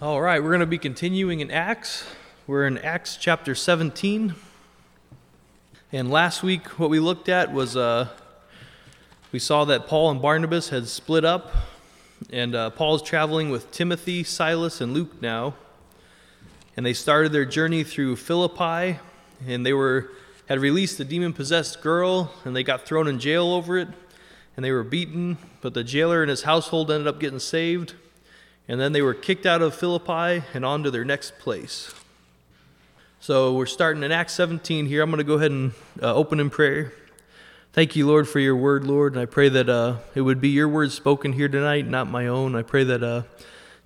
All right, we're going to be continuing in Acts. We're in Acts chapter 17. And last week, what we looked at was uh, we saw that Paul and Barnabas had split up, and uh, Paul's traveling with Timothy, Silas, and Luke now. And they started their journey through Philippi, and they were had released a demon possessed girl, and they got thrown in jail over it, and they were beaten, but the jailer and his household ended up getting saved. And then they were kicked out of Philippi and on to their next place. So we're starting in Acts 17 here. I'm going to go ahead and uh, open in prayer. Thank you, Lord, for your word, Lord. And I pray that uh, it would be your words spoken here tonight, not my own. I pray that uh,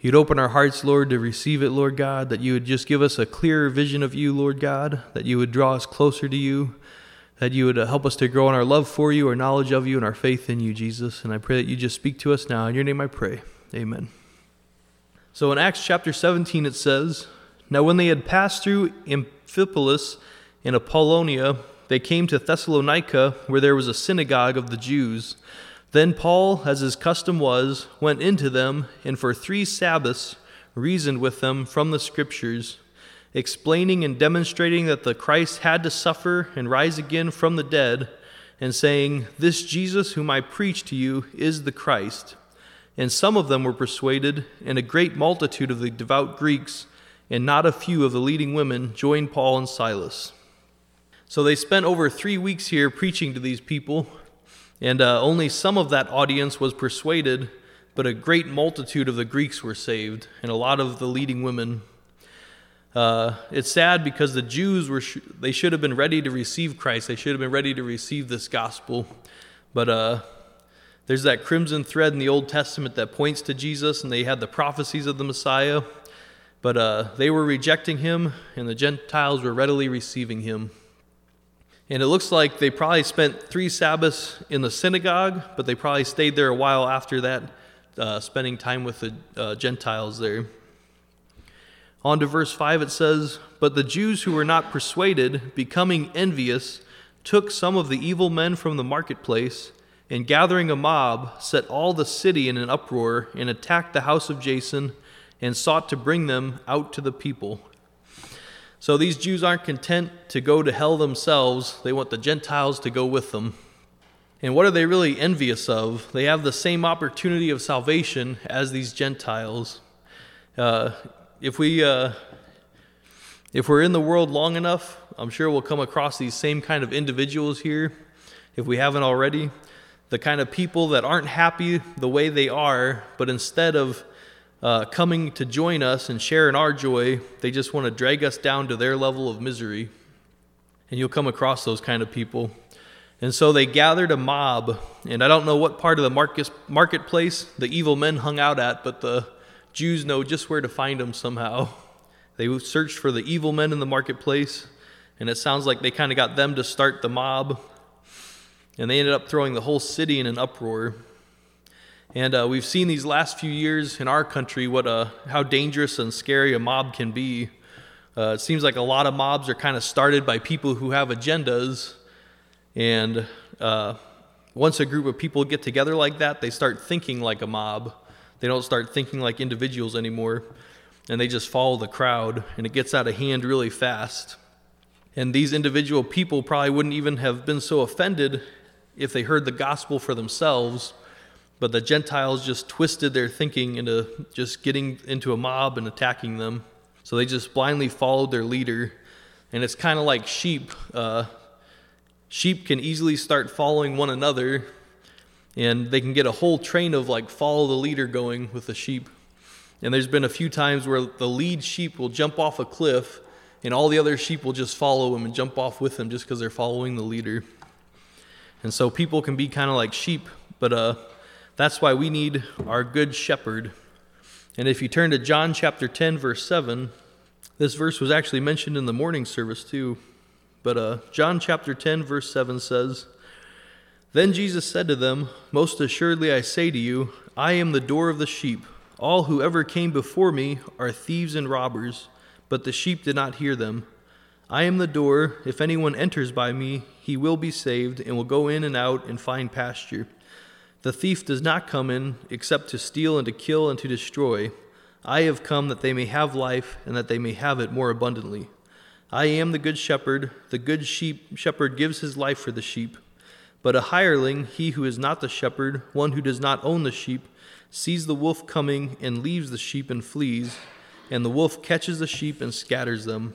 you'd open our hearts, Lord, to receive it, Lord God, that you would just give us a clearer vision of you, Lord God, that you would draw us closer to you, that you would uh, help us to grow in our love for you, our knowledge of you, and our faith in you, Jesus. And I pray that you just speak to us now. In your name I pray. Amen. So in Acts chapter 17, it says, Now when they had passed through Amphipolis and Apollonia, they came to Thessalonica, where there was a synagogue of the Jews. Then Paul, as his custom was, went into them, and for three Sabbaths reasoned with them from the Scriptures, explaining and demonstrating that the Christ had to suffer and rise again from the dead, and saying, This Jesus whom I preach to you is the Christ. And some of them were persuaded, and a great multitude of the devout Greeks, and not a few of the leading women, joined Paul and Silas. So they spent over three weeks here preaching to these people, and uh, only some of that audience was persuaded, but a great multitude of the Greeks were saved, and a lot of the leading women. Uh, it's sad because the Jews were sh- they should have been ready to receive Christ. They should have been ready to receive this gospel, but uh, there's that crimson thread in the Old Testament that points to Jesus, and they had the prophecies of the Messiah, but uh, they were rejecting him, and the Gentiles were readily receiving him. And it looks like they probably spent three Sabbaths in the synagogue, but they probably stayed there a while after that, uh, spending time with the uh, Gentiles there. On to verse 5, it says, But the Jews who were not persuaded, becoming envious, took some of the evil men from the marketplace and gathering a mob, set all the city in an uproar and attacked the house of Jason and sought to bring them out to the people. So these Jews aren't content to go to hell themselves, they want the Gentiles to go with them. And what are they really envious of? They have the same opportunity of salvation as these Gentiles. Uh, if we uh, if we're in the world long enough, I'm sure we'll come across these same kind of individuals here, if we haven't already the kind of people that aren't happy the way they are, but instead of uh, coming to join us and share in our joy, they just want to drag us down to their level of misery. And you'll come across those kind of people. And so they gathered a mob, and I don't know what part of the market, marketplace the evil men hung out at, but the Jews know just where to find them somehow. They searched for the evil men in the marketplace, and it sounds like they kind of got them to start the mob and they ended up throwing the whole city in an uproar. And uh, we've seen these last few years in our country what a, uh, how dangerous and scary a mob can be. Uh, it seems like a lot of mobs are kind of started by people who have agendas. And uh, once a group of people get together like that, they start thinking like a mob. They don't start thinking like individuals anymore. And they just follow the crowd, and it gets out of hand really fast. And these individual people probably wouldn't even have been so offended if they heard the gospel for themselves, but the Gentiles just twisted their thinking into just getting into a mob and attacking them. So they just blindly followed their leader. And it's kind of like sheep. Uh, sheep can easily start following one another, and they can get a whole train of like follow the leader going with the sheep. And there's been a few times where the lead sheep will jump off a cliff, and all the other sheep will just follow him and jump off with him just because they're following the leader. And so people can be kind of like sheep, but uh, that's why we need our good shepherd. And if you turn to John chapter 10, verse 7, this verse was actually mentioned in the morning service too. But uh, John chapter 10, verse 7 says, Then Jesus said to them, Most assuredly I say to you, I am the door of the sheep. All who ever came before me are thieves and robbers, but the sheep did not hear them. I am the door. If anyone enters by me, he will be saved and will go in and out and find pasture. The thief does not come in except to steal and to kill and to destroy. I have come that they may have life and that they may have it more abundantly. I am the good shepherd. The good sheep shepherd gives his life for the sheep. But a hireling, he who is not the shepherd, one who does not own the sheep, sees the wolf coming and leaves the sheep and flees, and the wolf catches the sheep and scatters them.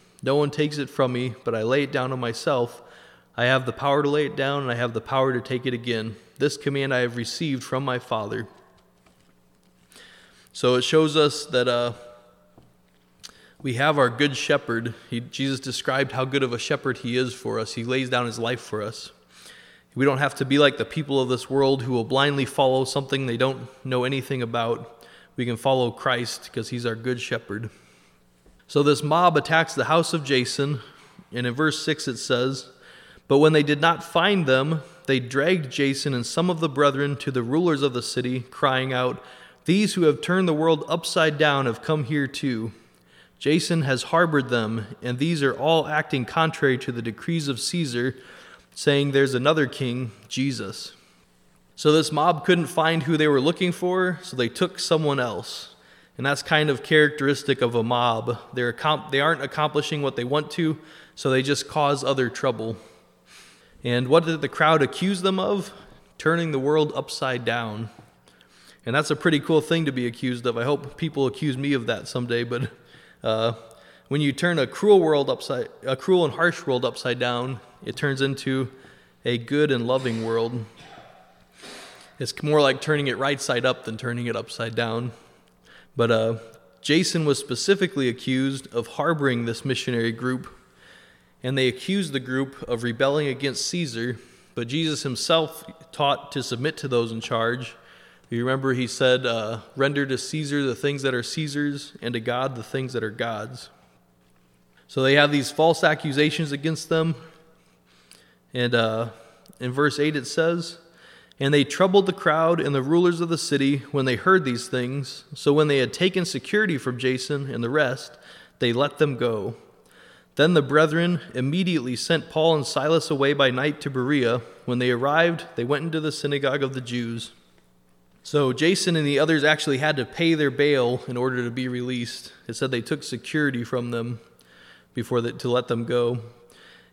No one takes it from me, but I lay it down on myself. I have the power to lay it down, and I have the power to take it again. This command I have received from my Father. So it shows us that uh, we have our good shepherd. He, Jesus described how good of a shepherd he is for us. He lays down his life for us. We don't have to be like the people of this world who will blindly follow something they don't know anything about. We can follow Christ because he's our good shepherd. So this mob attacks the house of Jason, and in verse 6 it says, But when they did not find them, they dragged Jason and some of the brethren to the rulers of the city, crying out, these who have turned the world upside down have come here too. Jason has harbored them, and these are all acting contrary to the decrees of Caesar, saying there's another king, Jesus. So this mob couldn't find who they were looking for, so they took someone else. And that's kind of characteristic of a mob. They're, they aren't accomplishing what they want to, so they just cause other trouble. And what did the crowd accuse them of? Turning the world upside down. And that's a pretty cool thing to be accused of. I hope people accuse me of that someday. But uh, when you turn a cruel world upside, a cruel and harsh world upside down, it turns into a good and loving world. It's more like turning it right side up than turning it upside down. But uh, Jason was specifically accused of harboring this missionary group, and they accused the group of rebelling against Caesar. But Jesus himself taught to submit to those in charge you remember he said, uh, Render to Caesar the things that are Caesar's, and to God the things that are God's. So they have these false accusations against them. And uh, in verse 8 it says, And they troubled the crowd and the rulers of the city when they heard these things. So when they had taken security from Jason and the rest, they let them go. Then the brethren immediately sent Paul and Silas away by night to Berea. When they arrived, they went into the synagogue of the Jews. So Jason and the others actually had to pay their bail in order to be released. It said they took security from them before the, to let them go.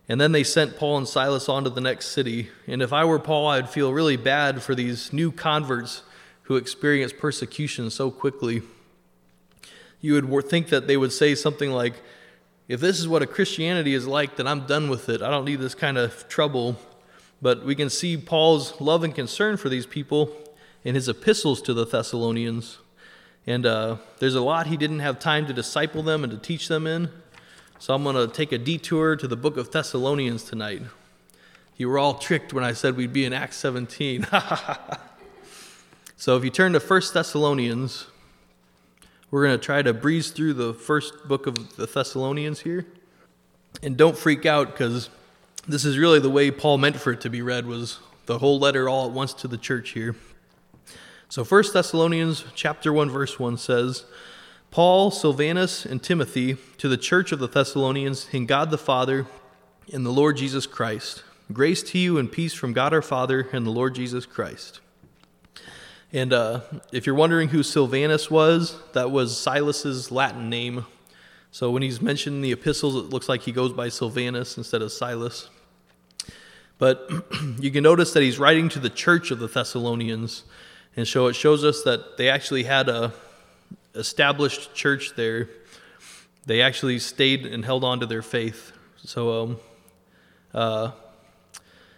And then they sent Paul and Silas on to the next city. And if I were Paul, I'd feel really bad for these new converts who experience persecution so quickly. You would think that they would say something like, if this is what a Christianity is like, then I'm done with it. I don't need this kind of trouble. But we can see Paul's love and concern for these people in his epistles to the Thessalonians. And uh, there's a lot he didn't have time to disciple them and to teach them in. So I'm going to take a detour to the book of Thessalonians tonight. You were all tricked when I said we'd be in Acts 17. so if you turn to 1 Thessalonians, we're going to try to breeze through the first book of the Thessalonians here. And don't freak out because this is really the way Paul meant for it to be read was the whole letter all at once to the church here. So 1 Thessalonians chapter 1 verse 1 says, Paul, Silvanus, and Timothy to the church of the Thessalonians in God the Father and the Lord Jesus Christ. Grace to you and peace from God our Father and the Lord Jesus Christ. And uh, if you're wondering who Silvanus was, that was Silas's Latin name. So when he's mentioned in the epistles, it looks like he goes by Silvanus instead of Silas. But you can notice that he's writing to the church of the Thessalonians. And so it shows us that they actually had a established church there. They actually stayed and held on to their faith. So, um, uh,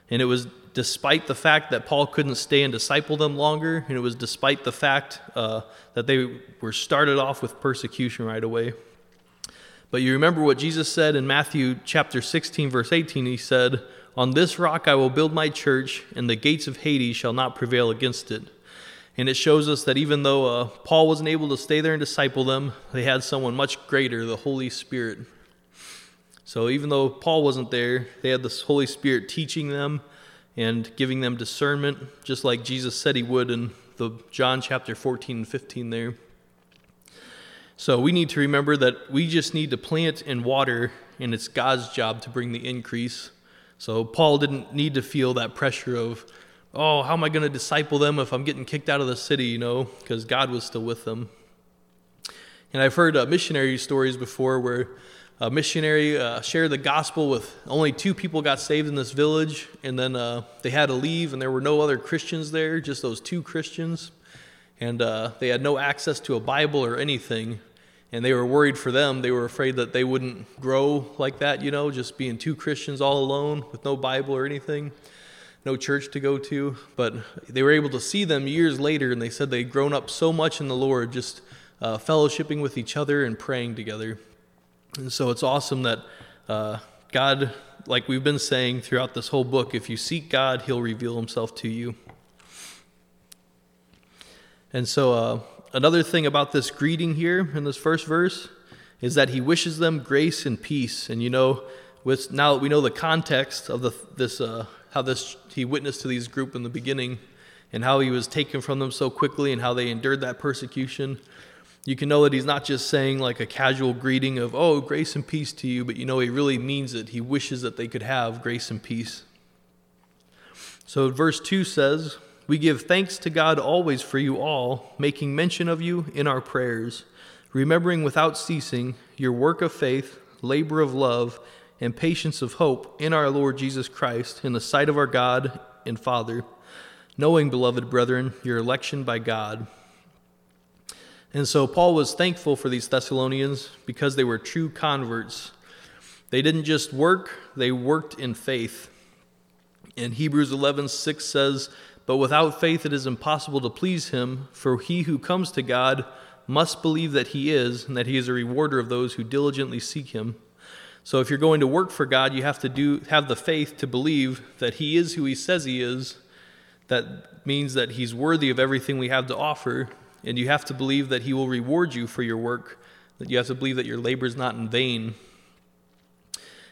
and it was despite the fact that Paul couldn't stay and disciple them longer, and it was despite the fact uh, that they were started off with persecution right away. But you remember what Jesus said in Matthew chapter 16, verse 18. He said, On this rock I will build my church, and the gates of Hades shall not prevail against it. And it shows us that even though uh, Paul wasn't able to stay there and disciple them, they had someone much greater, the Holy Spirit. So even though Paul wasn't there, they had the Holy Spirit teaching them and giving them discernment, just like Jesus said he would in the John chapter 14 and 15 there. So we need to remember that we just need to plant and water, and it's God's job to bring the increase. So Paul didn't need to feel that pressure of, oh, how am I going to disciple them if I'm getting kicked out of the city, you know, because God was still with them. And I've heard uh, missionary stories before where a missionary uh, shared the gospel with only two people got saved in this village, and then uh, they had to leave, and there were no other Christians there, just those two Christians. And uh, they had no access to a Bible or anything and they were worried for them. They were afraid that they wouldn't grow like that, you know, just being two Christians all alone with no Bible or anything, no church to go to. But they were able to see them years later, and they said they'd grown up so much in the Lord, just uh, fellowshipping with each other and praying together. And so it's awesome that uh, God, like we've been saying throughout this whole book, if you seek God, He'll reveal Himself to you. And so uh, another thing about this greeting here in this first verse is that he wishes them grace and peace. And you know, with now that we know the context of the, this, uh, how this he witnessed to these group in the beginning, and how he was taken from them so quickly, and how they endured that persecution. You can know that he's not just saying like a casual greeting of "Oh, grace and peace to you," but you know he really means it. He wishes that they could have grace and peace. So verse two says. We give thanks to God always for you all, making mention of you in our prayers, remembering without ceasing your work of faith, labor of love, and patience of hope in our Lord Jesus Christ, in the sight of our God and Father, knowing, beloved brethren, your election by God. And so Paul was thankful for these Thessalonians because they were true converts. They didn't just work, they worked in faith. In Hebrews 11 6 says, but without faith it is impossible to please him, for he who comes to God must believe that he is, and that he is a rewarder of those who diligently seek him. So if you're going to work for God, you have to do have the faith to believe that he is who he says he is. That means that he's worthy of everything we have to offer, and you have to believe that he will reward you for your work. That you have to believe that your labor is not in vain.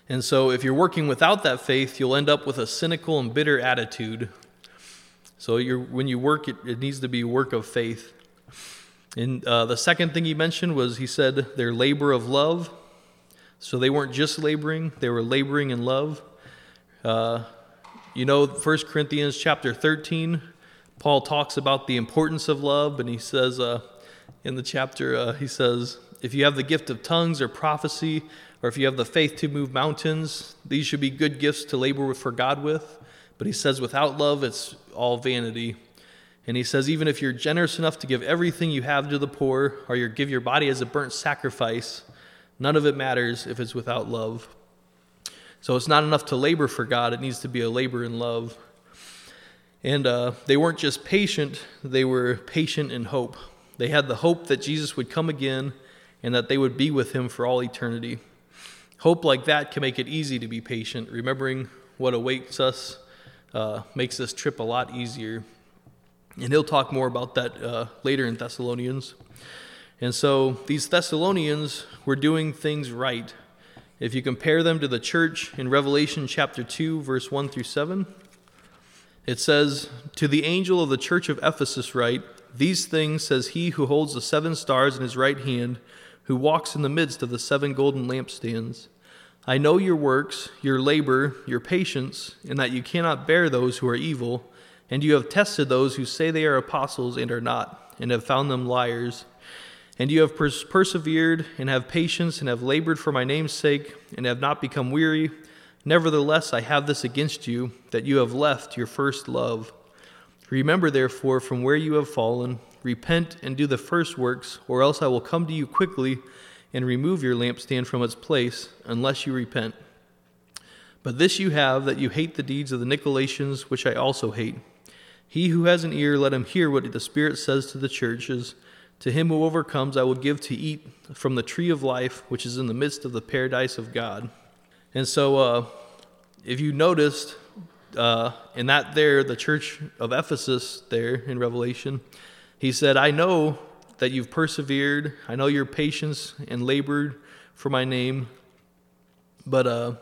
And so if you're working without that faith, you'll end up with a cynical and bitter attitude so when you work, it, it, needs to be work of faith. And uh, the second thing he mentioned was he said their labor of love. So they weren't just laboring; they were laboring in love. Uh, you know, 1 Corinthians chapter 13, Paul talks about the importance of love, and he says uh, in the chapter, uh, he says, if you have the gift of tongues or prophecy, or if you have the faith to move mountains, these should be good gifts to labor for God with. But he says, without love, it's all vanity. And he says, even if you're generous enough to give everything you have to the poor, or you give your body as a burnt sacrifice, none of it matters if it's without love. So it's not enough to labor for God, it needs to be a labor in love. And uh, they weren't just patient, they were patient in hope. They had the hope that Jesus would come again and that they would be with him for all eternity. Hope like that can make it easy to be patient, remembering what awaits us uh, makes this trip a lot easier. And he'll talk more about that uh, later in Thessalonians. And so these Thessalonians were doing things right. If you compare them to the church in Revelation chapter 2, verse 1 through 7, it says, To the angel of the church of Ephesus write, These things says he who holds the seven stars in his right hand, who walks in the midst of the seven golden lampstands. I know your works, your labor, your patience, and that you cannot bear those who are evil, and you have tested those who say they are apostles and are not, and have found them liars. And you have pers- persevered, and have patience, and have labored for my name's sake, and have not become weary. Nevertheless, I have this against you, that you have left your first love. Remember, therefore, from where you have fallen, repent and do the first works, or else I will come to you quickly and remove your lampstand from its place unless you repent. But this you have that you hate the deeds of the Nicolaitans, which I also hate. He who has an ear, let him hear what the Spirit says to the churches. To him who overcomes, I will give to eat from the tree of life, which is in the midst of the paradise of God. And so, uh, if you noticed, uh, in that there, the church of Ephesus, there in Revelation, he said, I know that you've persevered. I know your patience and labored for my name. But uh,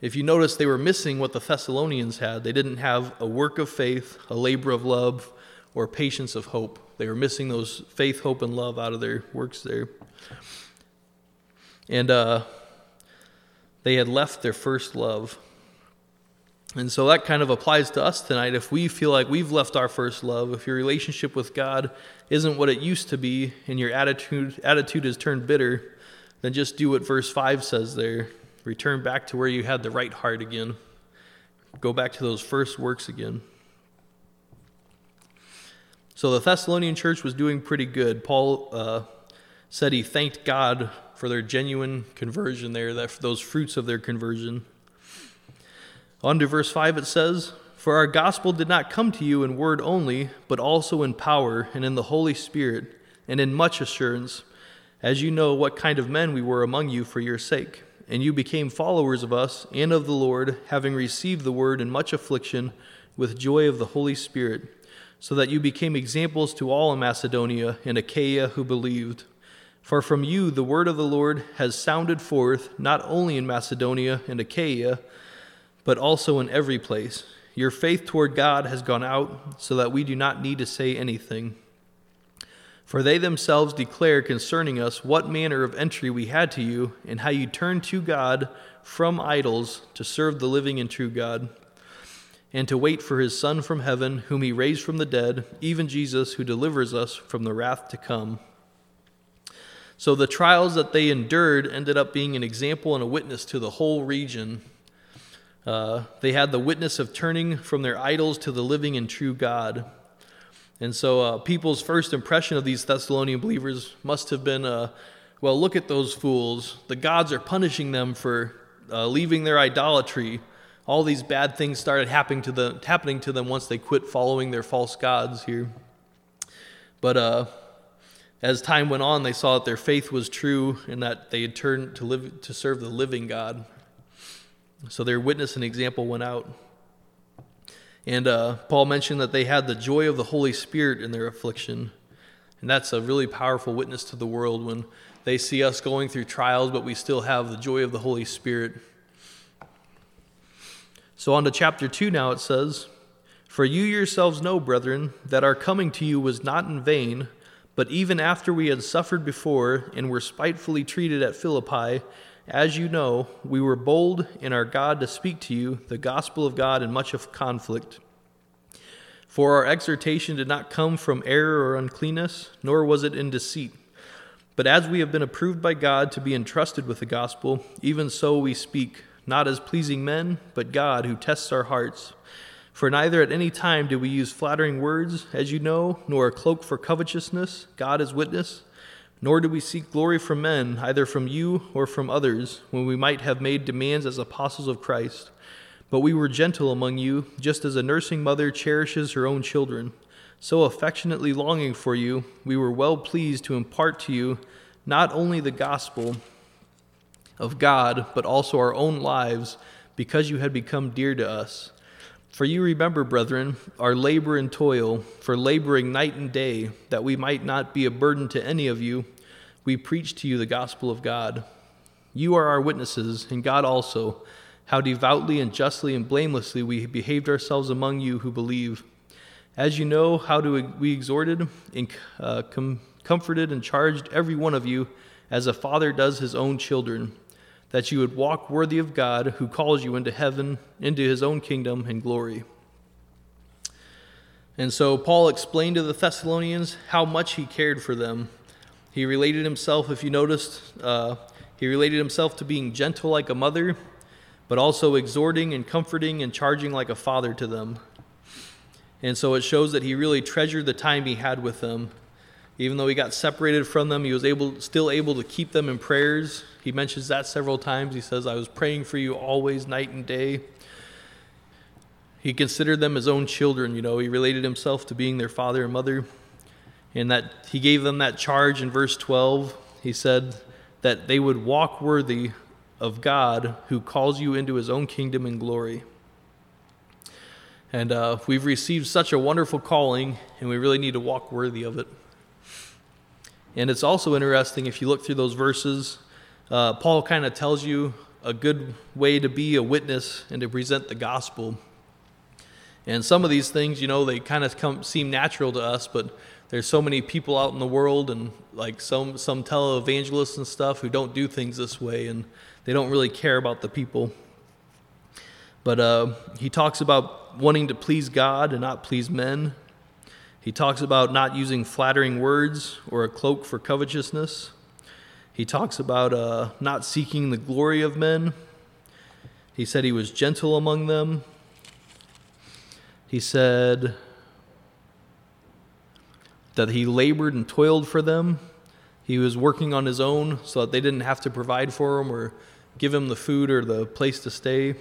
if you notice, they were missing what the Thessalonians had. They didn't have a work of faith, a labor of love, or patience of hope. They were missing those faith, hope, and love out of their works there. And uh, they had left their first love. And so that kind of applies to us tonight. If we feel like we've left our first love, if your relationship with God isn't what it used to be, and your attitude attitude has turned bitter, then just do what verse 5 says there. Return back to where you had the right heart again. Go back to those first works again. So the Thessalonian church was doing pretty good. Paul uh, said he thanked God for their genuine conversion there, that those fruits of their conversion. On to verse 5, it says, For our gospel did not come to you in word only, but also in power and in the Holy Spirit and in much assurance, as you know what kind of men we were among you for your sake. And you became followers of us and of the Lord, having received the word in much affliction with joy of the Holy Spirit, so that you became examples to all in Macedonia and Achaia who believed. For from you the word of the Lord has sounded forth, not only in Macedonia and Achaia, but also in every place. Your faith toward God has gone out, so that we do not need to say anything. For they themselves declare concerning us what manner of entry we had to you, and how you turned to God from idols to serve the living and true God, and to wait for his Son from heaven, whom he raised from the dead, even Jesus, who delivers us from the wrath to come. So the trials that they endured ended up being an example and a witness to the whole region. Uh, they had the witness of turning from their idols to the living and true God. And so uh, people's first impression of these Thessalonian believers must have been uh, well, look at those fools. The gods are punishing them for uh, leaving their idolatry. All these bad things started happening to, the, happening to them once they quit following their false gods here. But uh, as time went on, they saw that their faith was true and that they had turned to live to serve the living God. So their witness and example went out. And uh, Paul mentioned that they had the joy of the Holy Spirit in their affliction. And that's a really powerful witness to the world when they see us going through trials, but we still have the joy of the Holy Spirit. So, on to chapter 2 now, it says, For you yourselves know, brethren, that our coming to you was not in vain. But even after we had suffered before and were spitefully treated at Philippi, as you know, we were bold in our God to speak to you the gospel of God in much of conflict. For our exhortation did not come from error or uncleanness, nor was it in deceit. But as we have been approved by God to be entrusted with the gospel, even so we speak, not as pleasing men, but God who tests our hearts. For neither at any time do we use flattering words, as you know, nor a cloak for covetousness, God is witness. Nor do we seek glory from men, either from you or from others, when we might have made demands as apostles of Christ. But we were gentle among you, just as a nursing mother cherishes her own children. So affectionately longing for you, we were well pleased to impart to you not only the gospel of God, but also our own lives, because you had become dear to us. For you remember, brethren, our labor and toil, for laboring night and day, that we might not be a burden to any of you, we preach to you the gospel of God. You are our witnesses, and God also, how devoutly and justly and blamelessly we behaved ourselves among you who believe. As you know, how do we exhorted and uh, com- comforted and charged every one of you as a father does his own children that you would walk worthy of God who calls you into heaven, into his own kingdom and glory. And so Paul explained to the Thessalonians how much he cared for them. He related himself, if you noticed, uh, he related himself to being gentle like a mother, but also exhorting and comforting and charging like a father to them. And so it shows that he really treasured the time he had with them even though he got separated from them, he was able, still able to keep them in prayers. He mentions that several times. He says, I was praying for you always, night and day. He considered them his own children. You know, he related himself to being their father and mother. And that he gave them that charge in verse 12. He said that they would walk worthy of God who calls you into his own kingdom and glory. And uh, we've received such a wonderful calling, and we really need to walk worthy of it. And it's also interesting if you look through those verses, uh, Paul kind of tells you a good way to be a witness and to present the gospel. And some of these things, you know, they kind of come seem natural to us, but there's so many people out in the world and like some some televangelists and stuff who don't do things this way and they don't really care about the people. But uh, he talks about wanting to please God and not please men. He talks about not using flattering words or a cloak for covetousness. He talks about uh, not seeking the glory of men. He said he was gentle among them. He said that he labored and toiled for them. He was working on his own so that they didn't have to provide for him or give him the food or the place to stay.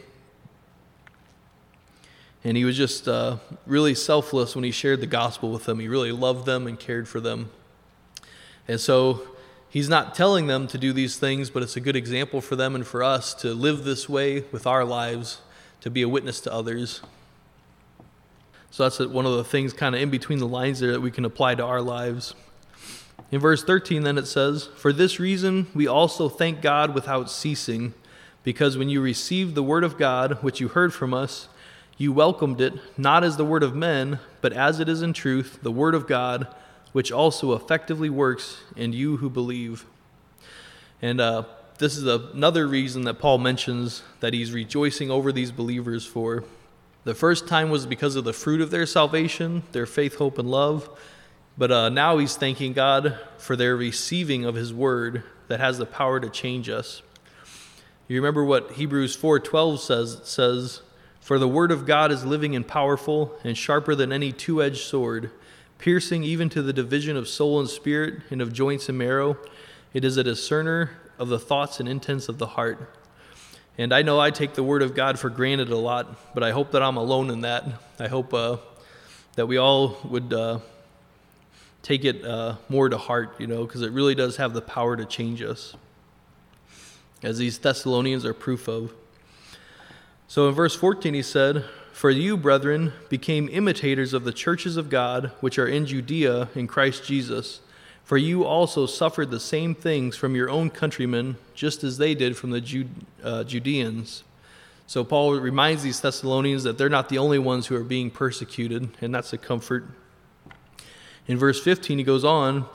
And he was just uh, really selfless when he shared the gospel with them. He really loved them and cared for them. And so he's not telling them to do these things, but it's a good example for them and for us to live this way with our lives, to be a witness to others. So that's one of the things kind of in between the lines there that we can apply to our lives. In verse 13, then it says, For this reason we also thank God without ceasing, because when you received the word of God, which you heard from us, you welcomed it, not as the word of men, but as it is in truth, the word of God, which also effectively works in you who believe. And uh, this is another reason that Paul mentions that he's rejoicing over these believers for. The first time was because of the fruit of their salvation, their faith, hope, and love. But uh, now he's thanking God for their receiving of his word that has the power to change us. You remember what Hebrews 4:12 says says, "For the word of God is living and powerful and sharper than any two-edged sword, piercing even to the division of soul and spirit and of joints and marrow. It is a discerner of the thoughts and intents of the heart." And I know I take the Word of God for granted a lot, but I hope that I'm alone in that. I hope uh, that we all would uh, take it uh, more to heart, you know, because it really does have the power to change us, as these Thessalonians are proof of. So in verse 14, he said, For you, brethren, became imitators of the churches of God which are in Judea in Christ Jesus for you also suffered the same things from your own countrymen, just as they did from the Jude, uh, Judeans. So Paul reminds these Thessalonians that they're not the only ones who are being persecuted, and that's a comfort. In verse 15, he goes on,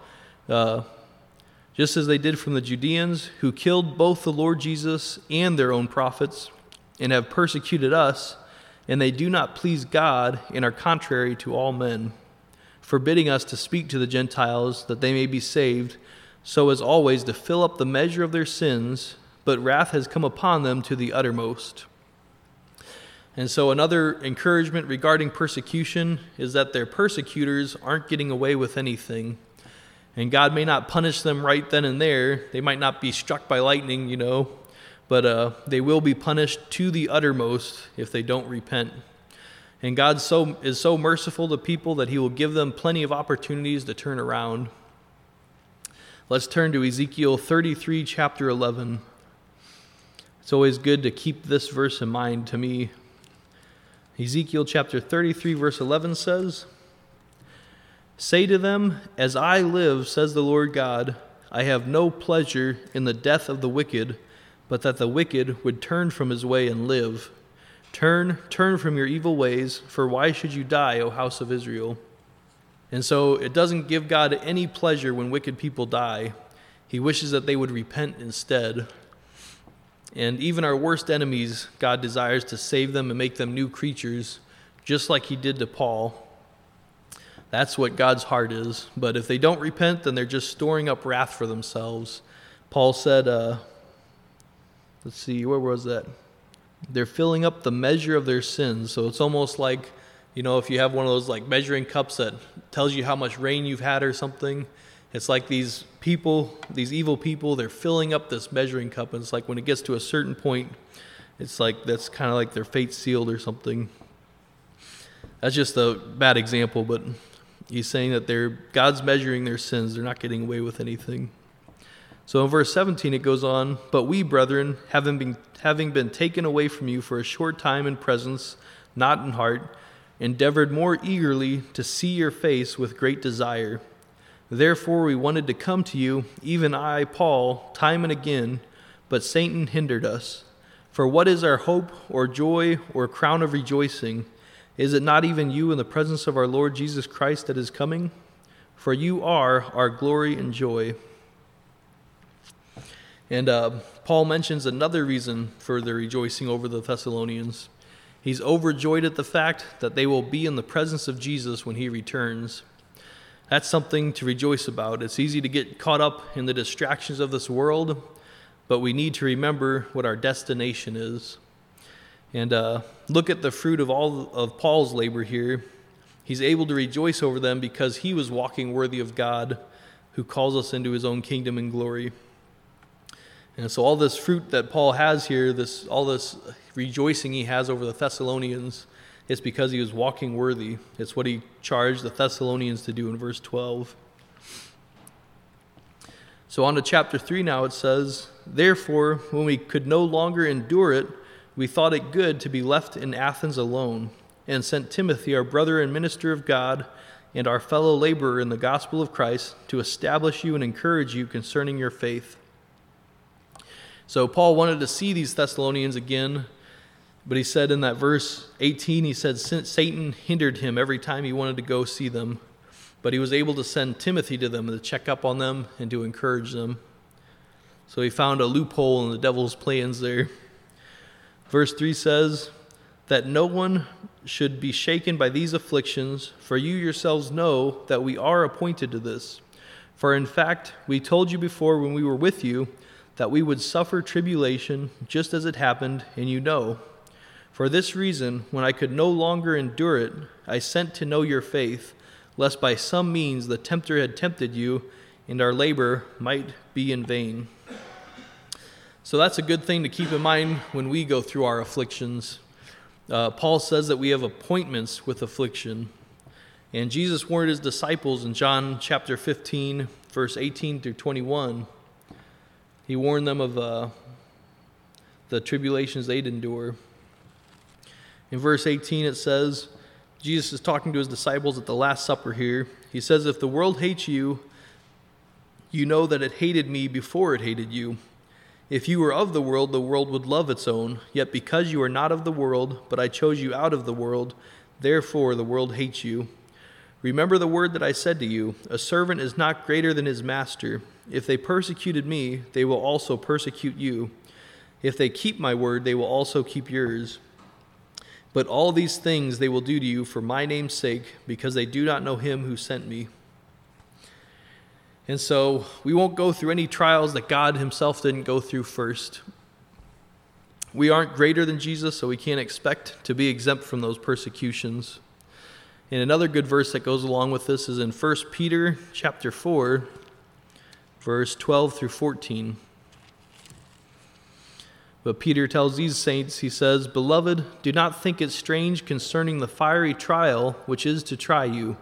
uh, just as they did from the Judeans, who killed both the Lord Jesus and their own prophets, and have persecuted us, and they do not please God and are contrary to all men forbidding us to speak to the Gentiles that they may be saved, so as always to fill up the measure of their sins, but wrath has come upon them to the uttermost. And so, another encouragement regarding persecution is that their persecutors aren't getting away with anything. And God may not punish them right then and there. They might not be struck by lightning, you know, but uh, they will be punished to the uttermost if they don't repent. And God so, is so merciful to people that He will give them plenty of opportunities to turn around. Let's turn to Ezekiel 33, chapter 11. It's always good to keep this verse in mind to me. Ezekiel chapter 33, verse 11 says, Say to them, As I live, says the Lord God, I have no pleasure in the death of the wicked, but that the wicked would turn from his way and live. Turn, turn from your evil ways, for why should you die, O house of Israel? And so it doesn't give God any pleasure when wicked people die. He wishes that they would repent instead. And even our worst enemies, God desires to save them and make them new creatures, just like He did to Paul. That's what God's heart is. But if they don't repent, then they're just storing up wrath for themselves. Paul said, uh, let's see, where was that? they're filling up the measure of their sins. So it's almost like, you know, if you have one of those like measuring cups that tells you how much rain you've had or something, it's like these people, these evil people, they're filling up this measuring cup. And it's like when it gets to a certain point, it's like that's kind of like their fate sealed or something. That's just a bad example, but he's saying that they're God's measuring their sins. They're not getting away with anything. So in verse 17 it goes on, But we, brethren, having been, having been taken away from you for a short time in presence, not in heart, endeavored more eagerly to see your face with great desire. Therefore, we wanted to come to you, even I, Paul, time and again, but Satan hindered us. For what is our hope, or joy, or crown of rejoicing? Is it not even you in the presence of our Lord Jesus Christ that is coming? For you are our glory and joy. And uh, Paul mentions another reason for the rejoicing over the Thessalonians. He's overjoyed at the fact that they will be in the presence of Jesus when he returns. That's something to rejoice about. It's easy to get caught up in the distractions of this world but we need to remember what our destination is. And uh, look at the fruit of all of Paul's labor here. He's able to rejoice over them because he was walking worthy of God who calls us into his own kingdom and glory. And so all this fruit that Paul has here, this all this rejoicing he has over the Thessalonians, it's because he was walking worthy. It's what he charged the Thessalonians to do in verse 12. So on to chapter 3 now it says, Therefore, when we could no longer endure it, we thought it good to be left in Athens alone, and sent Timothy, our brother and minister of God, and our fellow laborer in the gospel of Christ, to establish you and encourage you concerning your faith. So Paul wanted to see these Thessalonians again, but he said in that verse 18, he said, Satan hindered him every time he wanted to go see them, but he was able to send Timothy to them to check up on them and to encourage them. So he found a loophole in the devil's plans there. Verse 3 says, That no one should be shaken by these afflictions, for you yourselves know that we are appointed to this. For in fact, we told you before when we were with you that we would suffer tribulation just as it happened, and you know. For this reason, when I could no longer endure it, I sent to know your faith, lest by some means the tempter had tempted you, and our labor might be in vain. So that's a good thing to keep in mind when we go through our afflictions. Uh, Paul says that we have appointments with affliction. And Jesus warned his disciples in John chapter 15, verse 18 through 21. He warned them of uh, the tribulations they'd endure. In verse 18, it says, Jesus is talking to his disciples at the Last Supper here. He says, If the world hates you, you know that it hated me before it hated you. If you were of the world, the world would love its own. Yet because you are not of the world, but I chose you out of the world, therefore the world hates you. Remember the word that I said to you A servant is not greater than his master. If they persecuted me, they will also persecute you. If they keep my word, they will also keep yours. But all these things they will do to you for my name's sake, because they do not know him who sent me. And so we won't go through any trials that God Himself didn't go through first. We aren't greater than Jesus, so we can't expect to be exempt from those persecutions. And another good verse that goes along with this is in 1 Peter chapter 4, verse 12 through 14. But Peter tells these saints, he says, Beloved, do not think it strange concerning the fiery trial which is to try you,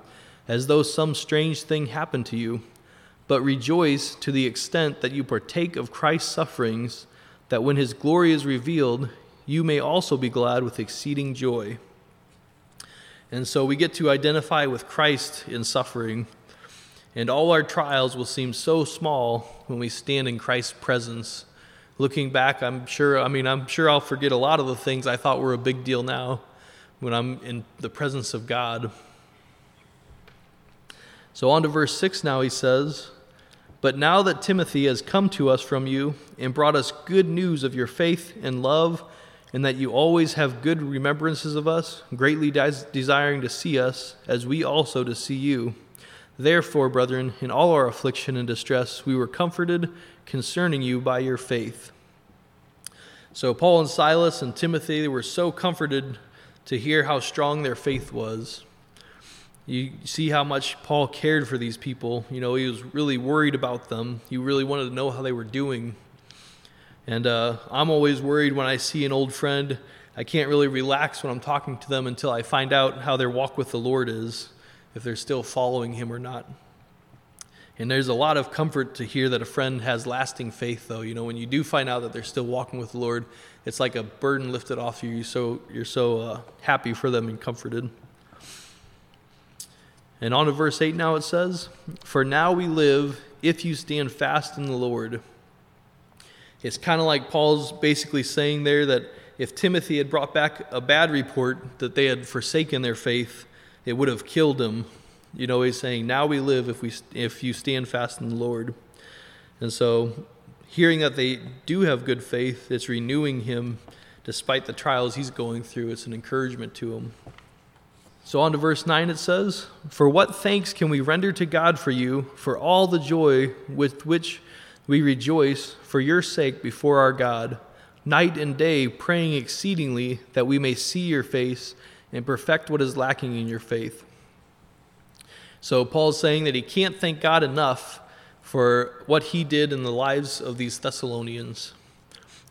as though some strange thing happened to you but rejoice to the extent that you partake of Christ's sufferings, that when his glory is revealed, you may also be glad with exceeding joy. And so we get to identify with Christ in suffering, and all our trials will seem so small when we stand in Christ's presence. Looking back, I'm sure, I mean, I'm sure I'll forget a lot of the things I thought were a big deal now when I'm in the presence of God. So, on to verse 6 now, he says, but now that Timothy has come to us from you and brought us good news of your faith and love, and that you always have good remembrances of us, greatly des- desiring to see us, as we also to see you. Therefore, brethren, in all our affliction and distress, we were comforted concerning you by your faith. So, Paul and Silas and Timothy they were so comforted to hear how strong their faith was. You see how much Paul cared for these people. You know, he was really worried about them. He really wanted to know how they were doing. And uh, I'm always worried when I see an old friend. I can't really relax when I'm talking to them until I find out how their walk with the Lord is, if they're still following Him or not. And there's a lot of comfort to hear that a friend has lasting faith, though. You know, when you do find out that they're still walking with the Lord, it's like a burden lifted off you. You're so, you're so uh, happy for them and comforted. And on to verse 8 now it says, For now we live if you stand fast in the Lord. It's kind of like Paul's basically saying there that if Timothy had brought back a bad report that they had forsaken their faith, it would have killed him. You know, he's saying, Now we live if, we, if you stand fast in the Lord. And so, hearing that they do have good faith, it's renewing him despite the trials he's going through. It's an encouragement to him. So, on to verse 9, it says, For what thanks can we render to God for you, for all the joy with which we rejoice for your sake before our God, night and day, praying exceedingly that we may see your face and perfect what is lacking in your faith. So, Paul's saying that he can't thank God enough for what he did in the lives of these Thessalonians.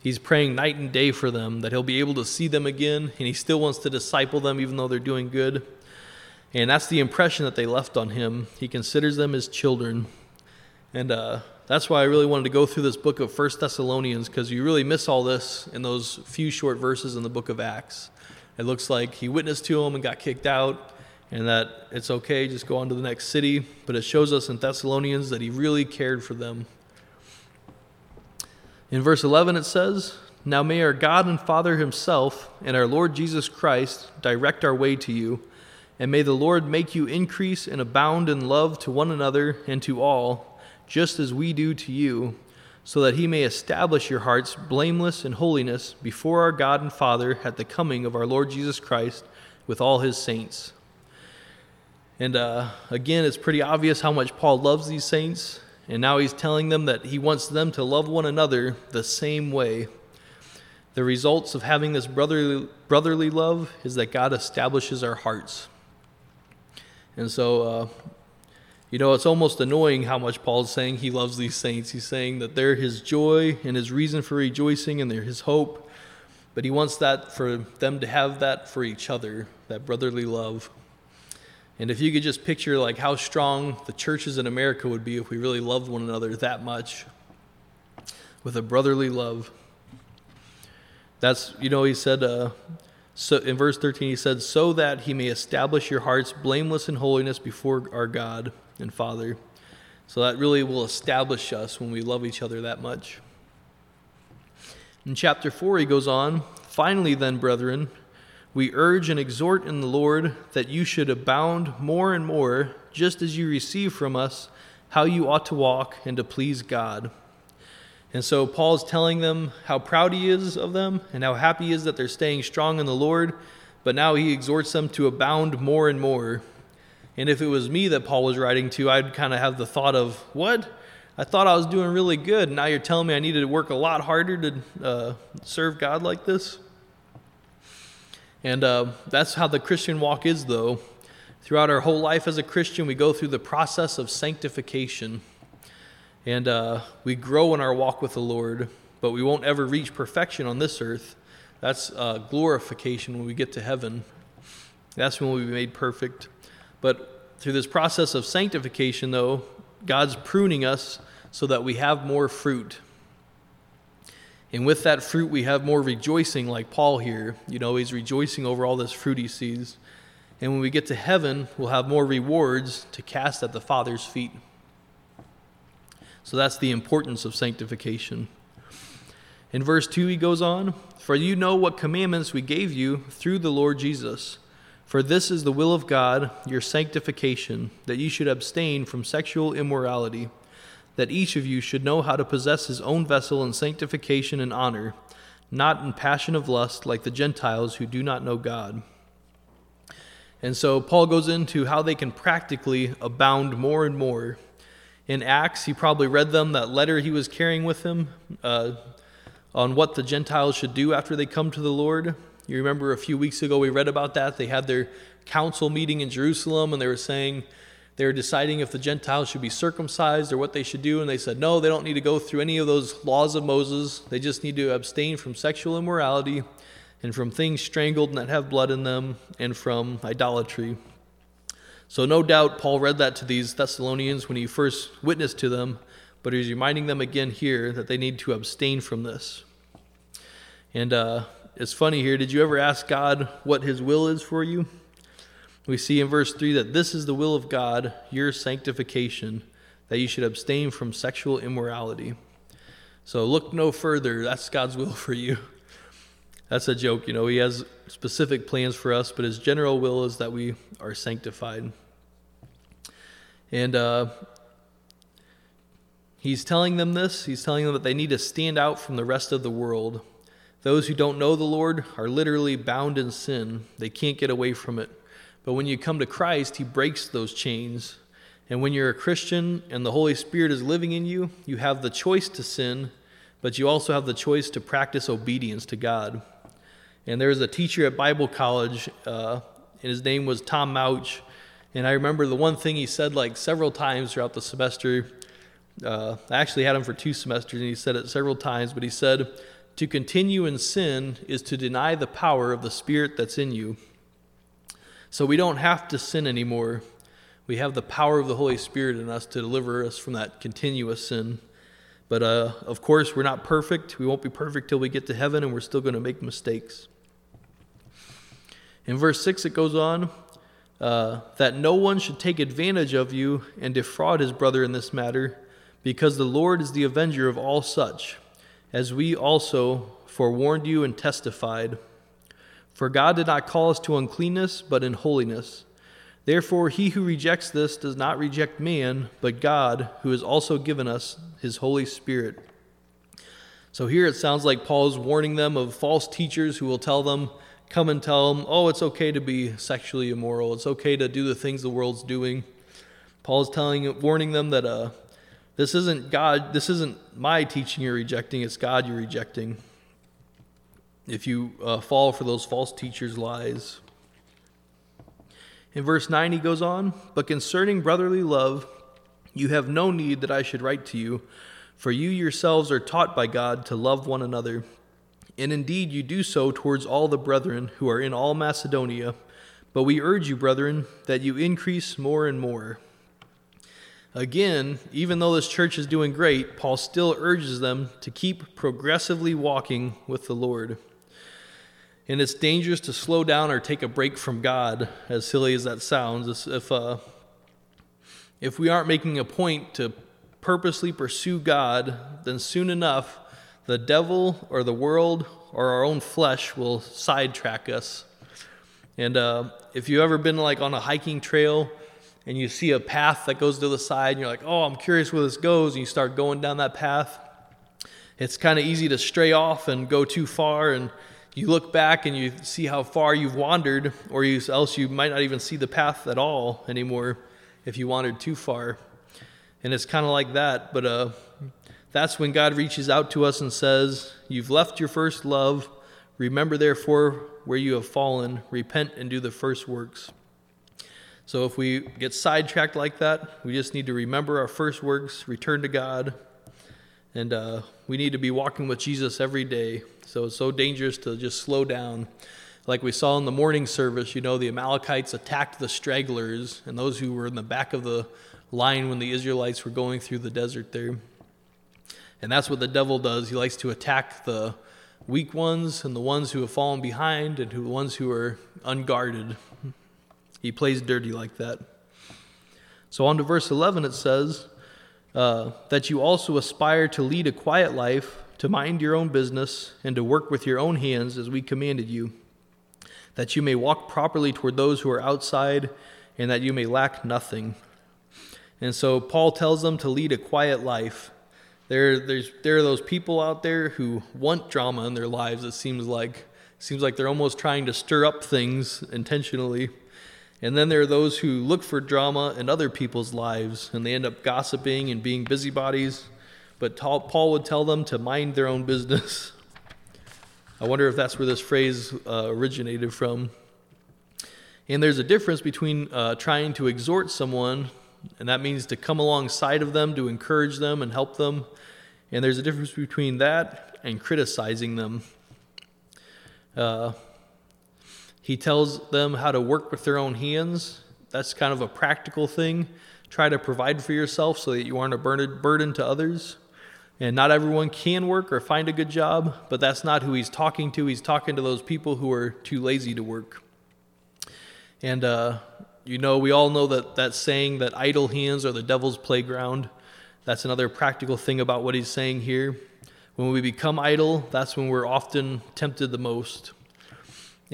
He's praying night and day for them, that he'll be able to see them again, and he still wants to disciple them even though they're doing good. And that's the impression that they left on him. He considers them as children. And uh, that's why I really wanted to go through this book of First Thessalonians, because you really miss all this in those few short verses in the book of Acts. It looks like he witnessed to them and got kicked out, and that it's okay, just go on to the next city. But it shows us in Thessalonians that he really cared for them in verse 11 it says, Now may our God and Father Himself and our Lord Jesus Christ direct our way to you, and may the Lord make you increase and abound in love to one another and to all, just as we do to you, so that He may establish your hearts blameless in holiness before our God and Father at the coming of our Lord Jesus Christ with all His saints. And uh, again, it's pretty obvious how much Paul loves these saints and now he's telling them that he wants them to love one another the same way. The results of having this brotherly, brotherly love is that God establishes our hearts. And so, uh, you know, it's almost annoying how much Paul's saying he loves these saints. He's saying that they're his joy and his reason for rejoicing and they're his hope. But he wants that for them to have that for each other, that brotherly love. And if you could just picture like how strong the churches in America would be if we really loved one another that much with a brotherly love. That's, you know, he said, uh, so in verse 13, he said, so that he may establish your hearts blameless in holiness before our God and Father. So that really will establish us when we love each other that much. In chapter 4, he goes on, finally, then, brethren, we urge and exhort in the Lord that you should abound more and more, just as you receive from us how you ought to walk and to please God. And so Paul is telling them how proud he is of them and how happy he is that they're staying strong in the Lord, but now he exhorts them to abound more and more. And if it was me that Paul was writing to, I'd kind of have the thought of, what? I thought I was doing really good. Now you're telling me I needed to work a lot harder to uh, serve God like this? And uh, that's how the Christian walk is, though. Throughout our whole life as a Christian, we go through the process of sanctification. And uh, we grow in our walk with the Lord, but we won't ever reach perfection on this earth. That's uh, glorification when we get to heaven. That's when we'll be made perfect. But through this process of sanctification, though, God's pruning us so that we have more fruit. And with that fruit, we have more rejoicing, like Paul here. You know, he's rejoicing over all this fruit he sees. And when we get to heaven, we'll have more rewards to cast at the Father's feet. So that's the importance of sanctification. In verse 2, he goes on For you know what commandments we gave you through the Lord Jesus. For this is the will of God, your sanctification, that you should abstain from sexual immorality that each of you should know how to possess his own vessel in sanctification and honor, not in passion of lust like the Gentiles who do not know God. And so Paul goes into how they can practically abound more and more. In Acts, he probably read them that letter he was carrying with him uh, on what the Gentiles should do after they come to the Lord. You remember a few weeks ago we read about that. They had their council meeting in Jerusalem and they were saying, they were deciding if the Gentiles should be circumcised or what they should do, and they said, no, they don't need to go through any of those laws of Moses. They just need to abstain from sexual immorality and from things strangled and that have blood in them and from idolatry. So, no doubt, Paul read that to these Thessalonians when he first witnessed to them, but he's reminding them again here that they need to abstain from this. And uh, it's funny here. Did you ever ask God what his will is for you? We see in verse 3 that this is the will of God, your sanctification, that you should abstain from sexual immorality. So look no further. That's God's will for you. That's a joke. You know, He has specific plans for us, but His general will is that we are sanctified. And uh, He's telling them this. He's telling them that they need to stand out from the rest of the world. Those who don't know the Lord are literally bound in sin, they can't get away from it. But when you come to Christ, He breaks those chains. And when you're a Christian and the Holy Spirit is living in you, you have the choice to sin, but you also have the choice to practice obedience to God. And there was a teacher at Bible college, uh, and his name was Tom Mouch. And I remember the one thing he said like several times throughout the semester. Uh, I actually had him for two semesters, and he said it several times, but he said, To continue in sin is to deny the power of the Spirit that's in you. So we don't have to sin anymore. We have the power of the Holy Spirit in us to deliver us from that continuous sin. But uh, of course, we're not perfect. We won't be perfect till we get to heaven, and we're still going to make mistakes. In verse 6, it goes on uh, that no one should take advantage of you and defraud his brother in this matter, because the Lord is the avenger of all such, as we also forewarned you and testified. For God did not call us to uncleanness, but in holiness. Therefore, he who rejects this does not reject man, but God, who has also given us his Holy Spirit. So here it sounds like Paul is warning them of false teachers who will tell them, come and tell them, oh, it's okay to be sexually immoral. It's okay to do the things the world's doing. Paul is telling, warning them that uh, this isn't God, this isn't my teaching you're rejecting, it's God you're rejecting. If you uh, fall for those false teachers' lies. In verse 9, he goes on, But concerning brotherly love, you have no need that I should write to you, for you yourselves are taught by God to love one another. And indeed, you do so towards all the brethren who are in all Macedonia. But we urge you, brethren, that you increase more and more. Again, even though this church is doing great, Paul still urges them to keep progressively walking with the Lord. And it's dangerous to slow down or take a break from God, as silly as that sounds. If, uh, if we aren't making a point to purposely pursue God, then soon enough the devil or the world or our own flesh will sidetrack us. And uh, if you've ever been like on a hiking trail and you see a path that goes to the side and you're like, oh, I'm curious where this goes, and you start going down that path, it's kind of easy to stray off and go too far. And you look back and you see how far you've wandered, or you, else you might not even see the path at all anymore if you wandered too far. And it's kind of like that. But uh, that's when God reaches out to us and says, You've left your first love. Remember, therefore, where you have fallen. Repent and do the first works. So if we get sidetracked like that, we just need to remember our first works, return to God, and uh, we need to be walking with Jesus every day. So it's so dangerous to just slow down. Like we saw in the morning service, you know, the Amalekites attacked the stragglers and those who were in the back of the line when the Israelites were going through the desert there. And that's what the devil does. He likes to attack the weak ones and the ones who have fallen behind and the ones who are unguarded. He plays dirty like that. So, on to verse 11, it says, uh, That you also aspire to lead a quiet life, to mind your own business, and to work with your own hands as we commanded you, that you may walk properly toward those who are outside, and that you may lack nothing. And so, Paul tells them to lead a quiet life. There, there's, there are those people out there who want drama in their lives. It seems like, it seems like they're almost trying to stir up things intentionally. And then there are those who look for drama in other people's lives, and they end up gossiping and being busybodies. But Paul would tell them to mind their own business. I wonder if that's where this phrase uh, originated from. And there's a difference between uh, trying to exhort someone and that means to come alongside of them, to encourage them and help them. And there's a difference between that and criticizing them. Uh, he tells them how to work with their own hands. That's kind of a practical thing. Try to provide for yourself so that you aren't a burden to others. And not everyone can work or find a good job, but that's not who he's talking to. He's talking to those people who are too lazy to work. And, uh, you know, we all know that that saying that idle hands are the devil's playground. That's another practical thing about what he's saying here. When we become idle, that's when we're often tempted the most.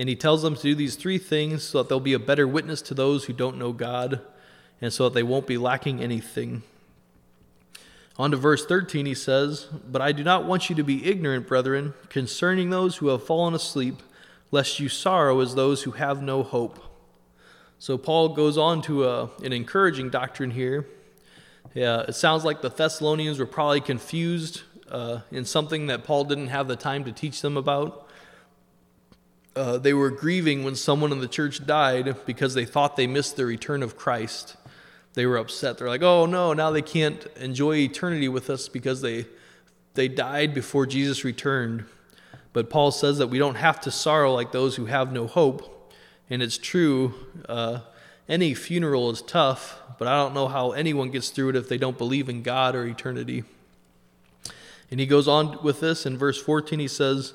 And he tells them to do these three things so that they'll be a better witness to those who don't know God and so that they won't be lacking anything. On to verse 13, he says, But I do not want you to be ignorant, brethren, concerning those who have fallen asleep, lest you sorrow as those who have no hope. So Paul goes on to a, uh, an encouraging doctrine here. Yeah, it sounds like the Thessalonians were probably confused uh, in something that Paul didn't have the time to teach them about. Uh, they were grieving when someone in the church died because they thought they missed the return of Christ. They were upset. They're like, "Oh no, now they can't enjoy eternity with us because they they died before Jesus returned." But Paul says that we don't have to sorrow like those who have no hope and it's true, uh, any funeral is tough, but I don't know how anyone gets through it if they don't believe in God or eternity. And he goes on with this in verse 14. He says,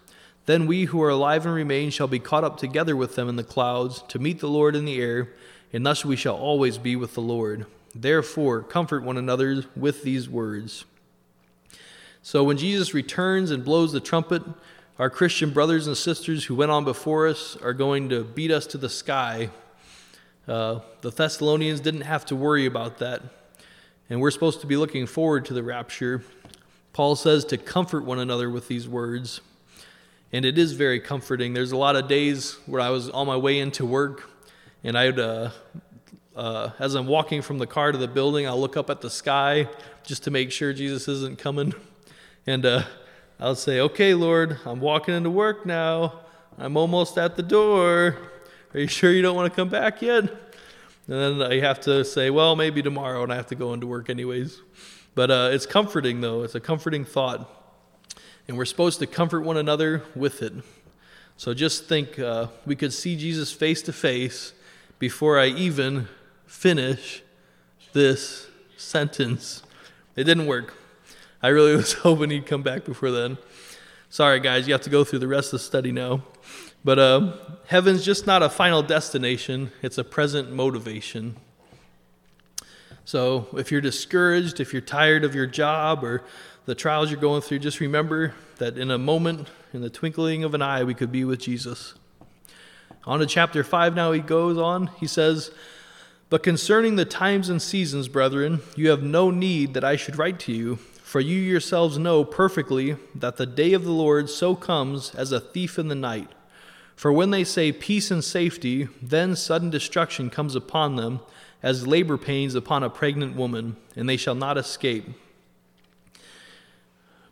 Then we who are alive and remain shall be caught up together with them in the clouds to meet the Lord in the air, and thus we shall always be with the Lord. Therefore, comfort one another with these words. So when Jesus returns and blows the trumpet, our Christian brothers and sisters who went on before us are going to beat us to the sky uh, the Thessalonians didn't have to worry about that. And we're supposed to be looking forward to the rapture. Paul says to comfort one another with these words. And it is very comforting. There's a lot of days where I was on my way into work, and I'd, uh, uh, as I'm walking from the car to the building, I'll look up at the sky just to make sure Jesus isn't coming. And uh, I'll say, Okay, Lord, I'm walking into work now. I'm almost at the door. Are you sure you don't want to come back yet? And then I have to say, Well, maybe tomorrow, and I have to go into work anyways. But uh, it's comforting, though. It's a comforting thought. And we're supposed to comfort one another with it. So just think uh, we could see Jesus face to face before I even finish this sentence. It didn't work. I really was hoping he'd come back before then. Sorry, guys, you have to go through the rest of the study now. But uh, heaven's just not a final destination, it's a present motivation. So if you're discouraged, if you're tired of your job or the trials you're going through, just remember that in a moment, in the twinkling of an eye, we could be with Jesus. On to chapter 5 now, he goes on. He says, But concerning the times and seasons, brethren, you have no need that I should write to you, for you yourselves know perfectly that the day of the Lord so comes as a thief in the night. For when they say peace and safety, then sudden destruction comes upon them, as labor pains upon a pregnant woman, and they shall not escape.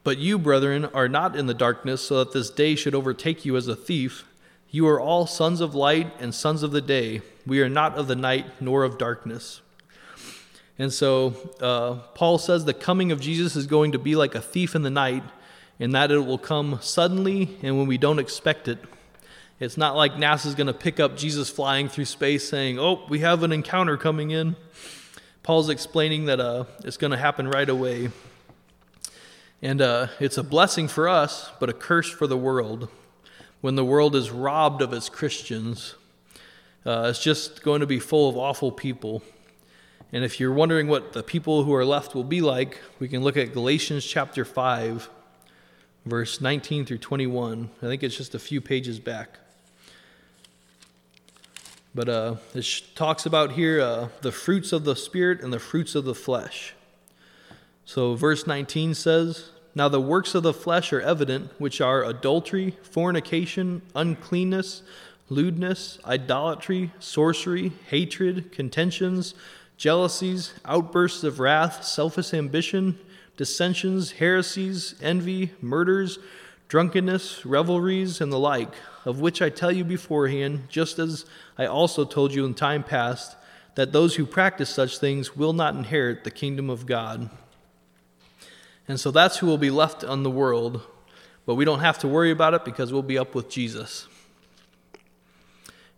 But you, brethren, are not in the darkness, so that this day should overtake you as a thief. You are all sons of light and sons of the day. We are not of the night nor of darkness. And so uh, Paul says the coming of Jesus is going to be like a thief in the night, in that it will come suddenly and when we don't expect it. It's not like NASA's going to pick up Jesus flying through space saying, oh, we have an encounter coming in. Paul's explaining that uh, it's going to happen right away. And uh, it's a blessing for us, but a curse for the world. When the world is robbed of its Christians, uh, it's just going to be full of awful people. And if you're wondering what the people who are left will be like, we can look at Galatians chapter 5, verse 19 through 21. I think it's just a few pages back. But uh, it talks about here uh, the fruits of the Spirit and the fruits of the flesh. So, verse 19 says, Now the works of the flesh are evident, which are adultery, fornication, uncleanness, lewdness, idolatry, sorcery, hatred, contentions, jealousies, outbursts of wrath, selfish ambition, dissensions, heresies, envy, murders, drunkenness, revelries, and the like of which I tell you beforehand, just as I also told you in time past, that those who practice such things will not inherit the kingdom of God. And so that's who will be left on the world, but we don't have to worry about it because we'll be up with Jesus.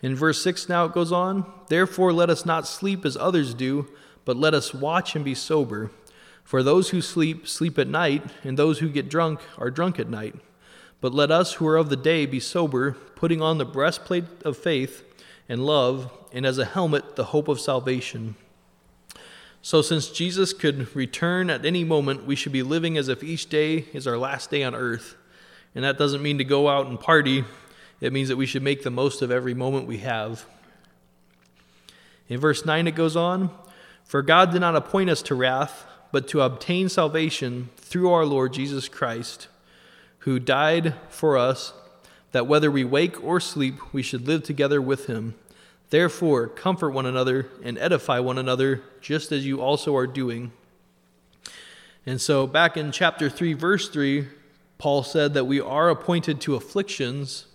In verse 6 now it goes on, Therefore let us not sleep as others do, but let us watch and be sober. For those who sleep, sleep at night, and those who get drunk are drunk at night. But let us who are of the day be sober, putting on the breastplate of faith and love, and as a helmet, the hope of salvation. So, since Jesus could return at any moment, we should be living as if each day is our last day on earth. And that doesn't mean to go out and party, it means that we should make the most of every moment we have. In verse 9, it goes on For God did not appoint us to wrath, but to obtain salvation through our Lord Jesus Christ, who died for us, that whether we wake or sleep, we should live together with him. Therefore, comfort one another and edify one another, just as you also are doing. And so, back in chapter 3, verse 3, Paul said that we are appointed to afflictions.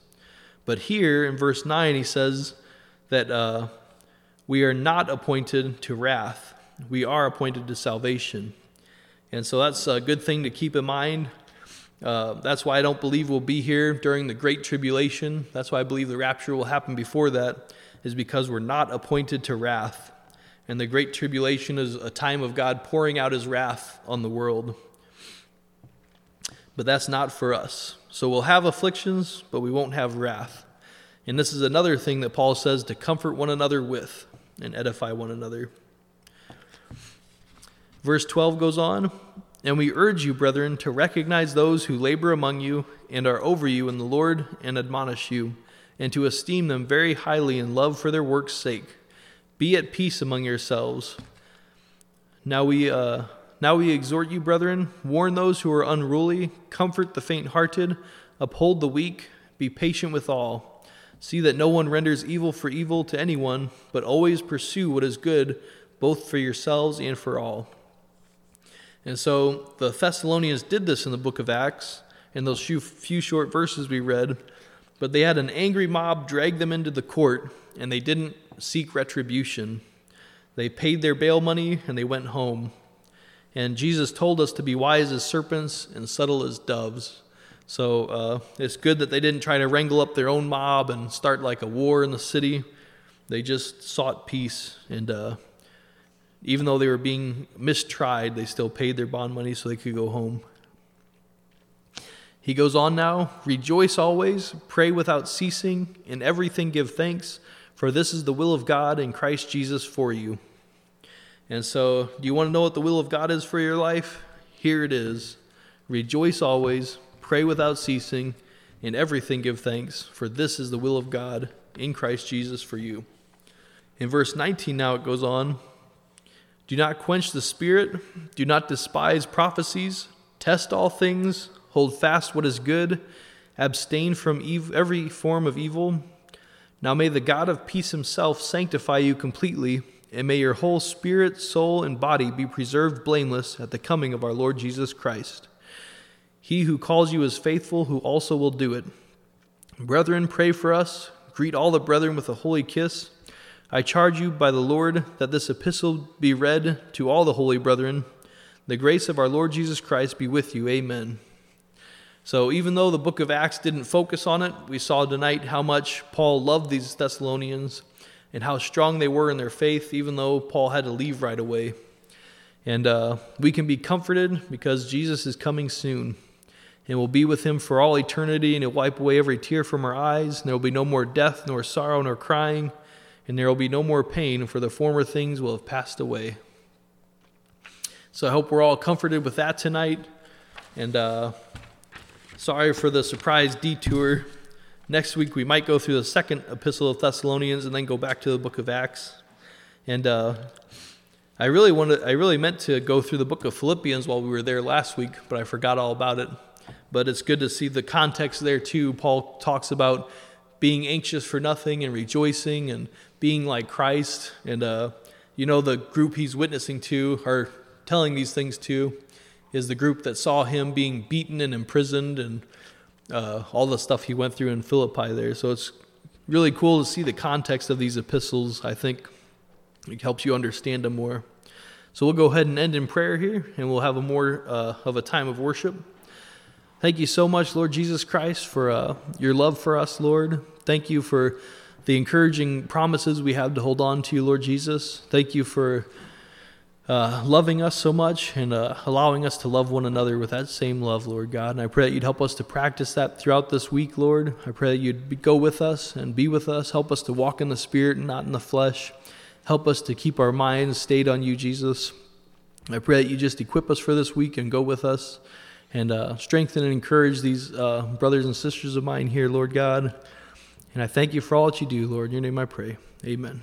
But here in verse 9, he says that uh, we are not appointed to wrath, we are appointed to salvation. And so, that's a good thing to keep in mind. Uh, that's why I don't believe we'll be here during the Great Tribulation. That's why I believe the rapture will happen before that is because we're not appointed to wrath. And the Great Tribulation is a time of God pouring out his wrath on the world. But that's not for us. So we'll have afflictions, but we won't have wrath. And this is another thing that Paul says to comfort one another with and edify one another. Verse 12 goes on And we urge you, brethren, to recognize those who labor among you and are over you in the Lord and admonish you and to esteem them very highly in love for their work's sake. Be at peace among yourselves. Now we, uh, now we exhort you, brethren, warn those who are unruly, comfort the faint hearted, uphold the weak, be patient with all. See that no one renders evil for evil to anyone, but always pursue what is good, both for yourselves and for all. And so the Thessalonians did this in the book of Acts, in those few, few short verses we read. But they had an angry mob drag them into the court, and they didn't seek retribution. They paid their bail money and they went home. And Jesus told us to be wise as serpents and subtle as doves. So uh, it's good that they didn't try to wrangle up their own mob and start like a war in the city. They just sought peace. And uh, even though they were being mistried, they still paid their bond money so they could go home. He goes on now Rejoice always, pray without ceasing, in everything give thanks, for this is the will of God in Christ Jesus for you. And so, do you want to know what the will of God is for your life? Here it is Rejoice always, pray without ceasing, in everything give thanks, for this is the will of God in Christ Jesus for you. In verse 19, now it goes on Do not quench the spirit, do not despise prophecies, test all things Hold fast what is good, abstain from ev- every form of evil. Now may the God of peace himself sanctify you completely, and may your whole spirit, soul, and body be preserved blameless at the coming of our Lord Jesus Christ. He who calls you is faithful, who also will do it. Brethren, pray for us. Greet all the brethren with a holy kiss. I charge you by the Lord that this epistle be read to all the holy brethren. The grace of our Lord Jesus Christ be with you. Amen. So, even though the book of Acts didn't focus on it, we saw tonight how much Paul loved these Thessalonians and how strong they were in their faith, even though Paul had to leave right away. And uh, we can be comforted because Jesus is coming soon. And we'll be with him for all eternity, and he'll wipe away every tear from our eyes. And there will be no more death, nor sorrow, nor crying. And there will be no more pain, for the former things will have passed away. So I hope we're all comforted with that tonight. And uh, Sorry for the surprise detour. Next week we might go through the second epistle of Thessalonians and then go back to the book of Acts. And uh, I really wanted, I really meant to go through the book of Philippians while we were there last week, but I forgot all about it. But it's good to see the context there too. Paul talks about being anxious for nothing and rejoicing and being like Christ. And uh, you know the group he's witnessing to or telling these things to is the group that saw him being beaten and imprisoned and uh, all the stuff he went through in Philippi there. So it's really cool to see the context of these epistles, I think. It helps you understand them more. So we'll go ahead and end in prayer here, and we'll have a more uh, of a time of worship. Thank you so much, Lord Jesus Christ, for uh, your love for us, Lord. Thank you for the encouraging promises we have to hold on to, Lord Jesus. Thank you for uh, loving us so much and uh, allowing us to love one another with that same love, Lord God. And I pray that you'd help us to practice that throughout this week, Lord. I pray that you'd be, go with us and be with us. Help us to walk in the Spirit and not in the flesh. Help us to keep our minds stayed on you, Jesus. I pray that you just equip us for this week and go with us and uh, strengthen and encourage these uh, brothers and sisters of mine here, Lord God. And I thank you for all that you do, Lord. In your name I pray. Amen.